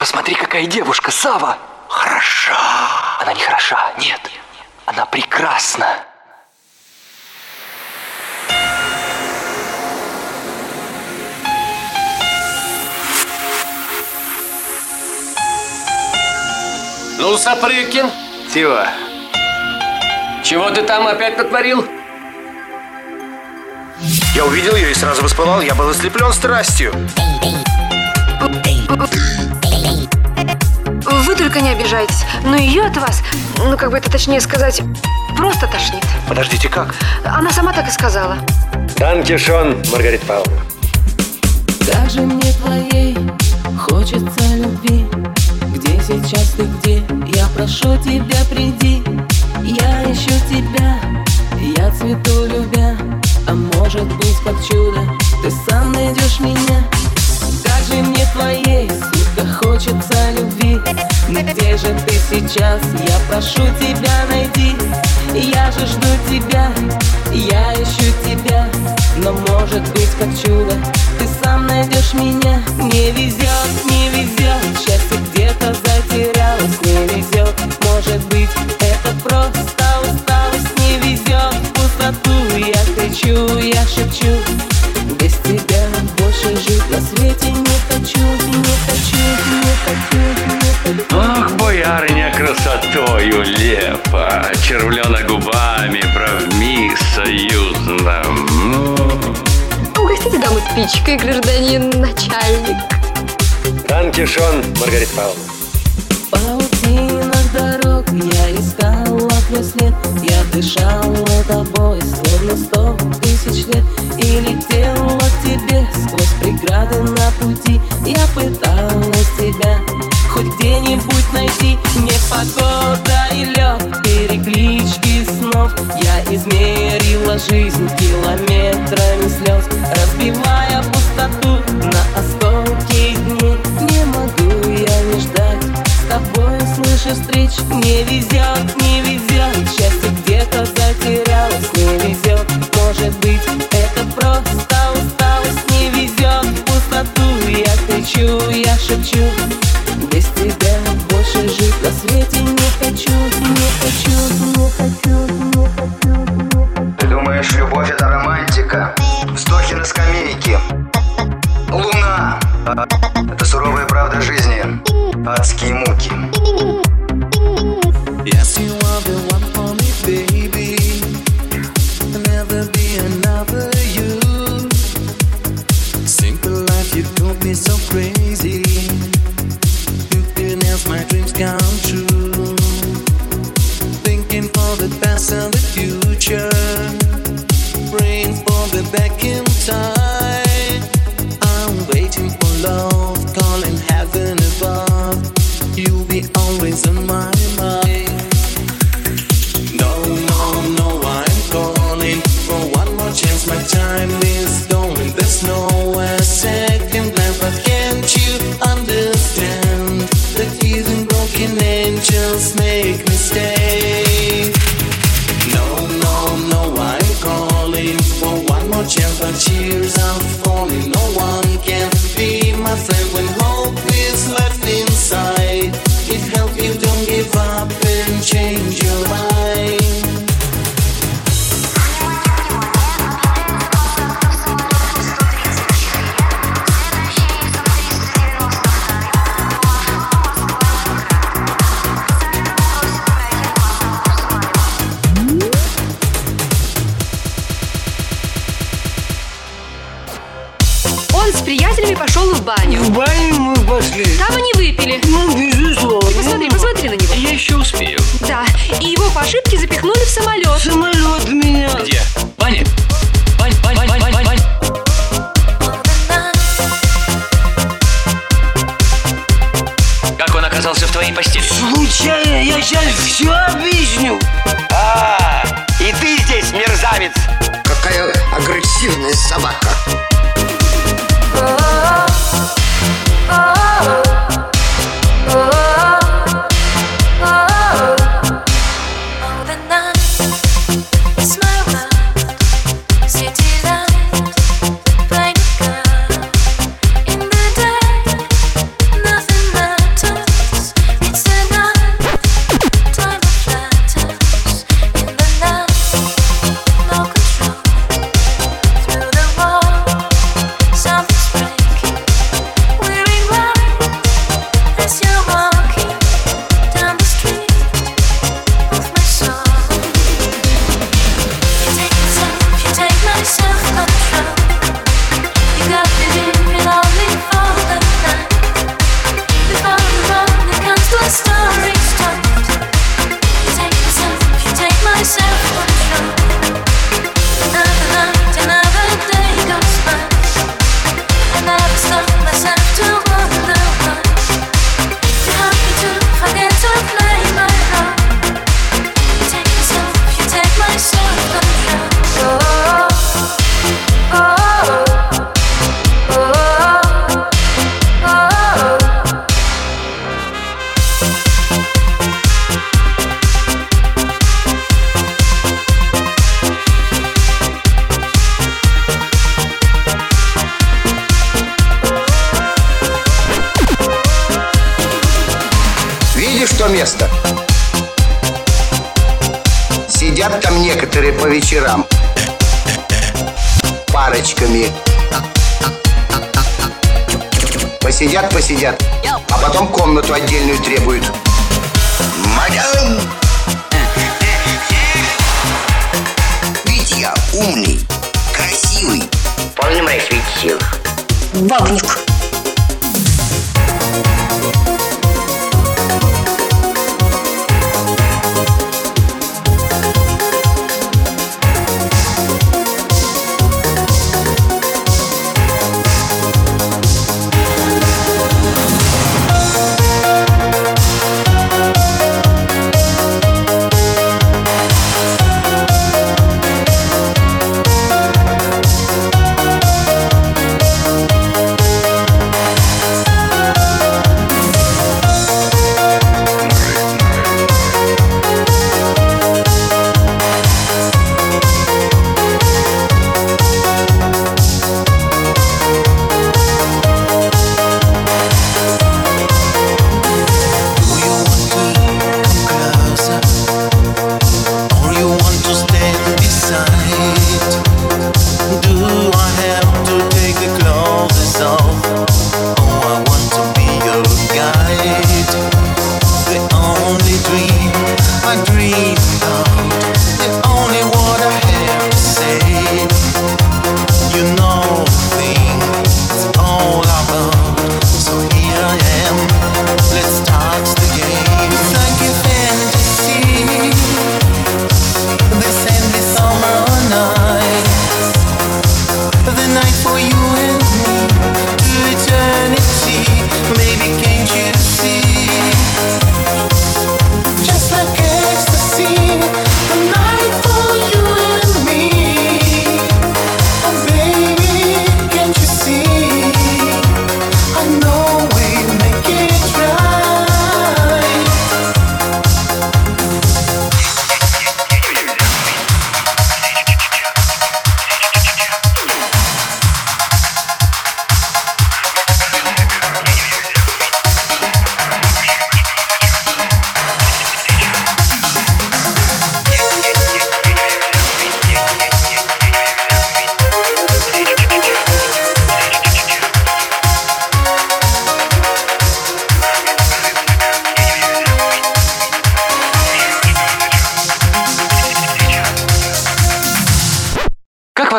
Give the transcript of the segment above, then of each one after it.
Посмотри, какая девушка, Сава! Хороша. Она не хороша, нет. Она прекрасна. Ну, Сапрыкин, Чего? чего ты там опять натворил? Я увидел ее и сразу воспылал. Я был ослеплен страстью. Только не обижайтесь, но ее от вас, ну как бы это точнее сказать, просто тошнит. Подождите, как? Она сама так и сказала. Данкишон, Маргарита Павловна. Как же мне твоей хочется любви Где сейчас ты, где? Я прошу тебя, приди Я ищу тебя, я цвету любя А может быть, как чудо, ты сам найдешь меня Как же мне твоей, сука, хочется любви. Где же ты сейчас? Я прошу тебя, найди. Я же жду тебя, я ищу тебя. Но может быть, как чудо, ты сам найдешь меня. Не везет, не везет, счастье где-то затерялось Не везет, может быть, это просто усталость. Не везет. В пустоту, я кричу, я шепчу. Без тебя красотою лепа, червлена губами, бровми союзным. М. Угостите даму спичкой, гражданин начальник. Данкишон, Маргарита Павловна. Паутинах дорог я искала твой след Я дышала тобой, словно сто тысяч лет И летела к тебе сквозь преграды на пути Я пыталась Непогода и лед, переклички снов. Я измерила жизнь километрами слез Разбивая being пошел в баню. В баню мы пошли. Там они выпили. Ну, безусловно. Ты посмотри, посмотри на него. Я еще успею. Да, и его по ошибке запихнули в самолет. Самолет место. Сидят там некоторые по вечерам парочками. Посидят, посидят, а потом комнату отдельную требуют. Мадам! Ведь я умный, красивый, полный моих сил. Бабник.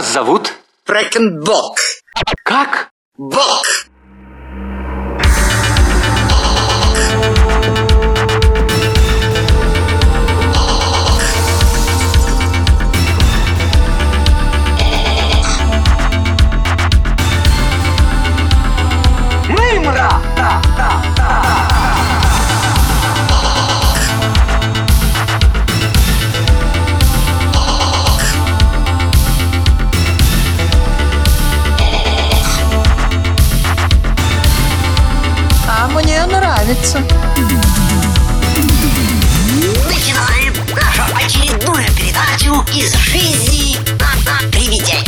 вас зовут? Прекенбок. Как? Бок. Начинаем нашу очередную передачу из жизни привидения.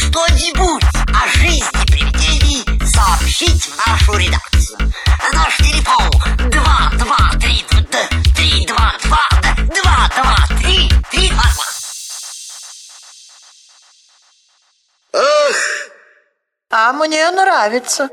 что-нибудь о жизни привидений сообщить в нашу редакцию. Наш телефон 223 322 223 322. Ах! А мне нравится.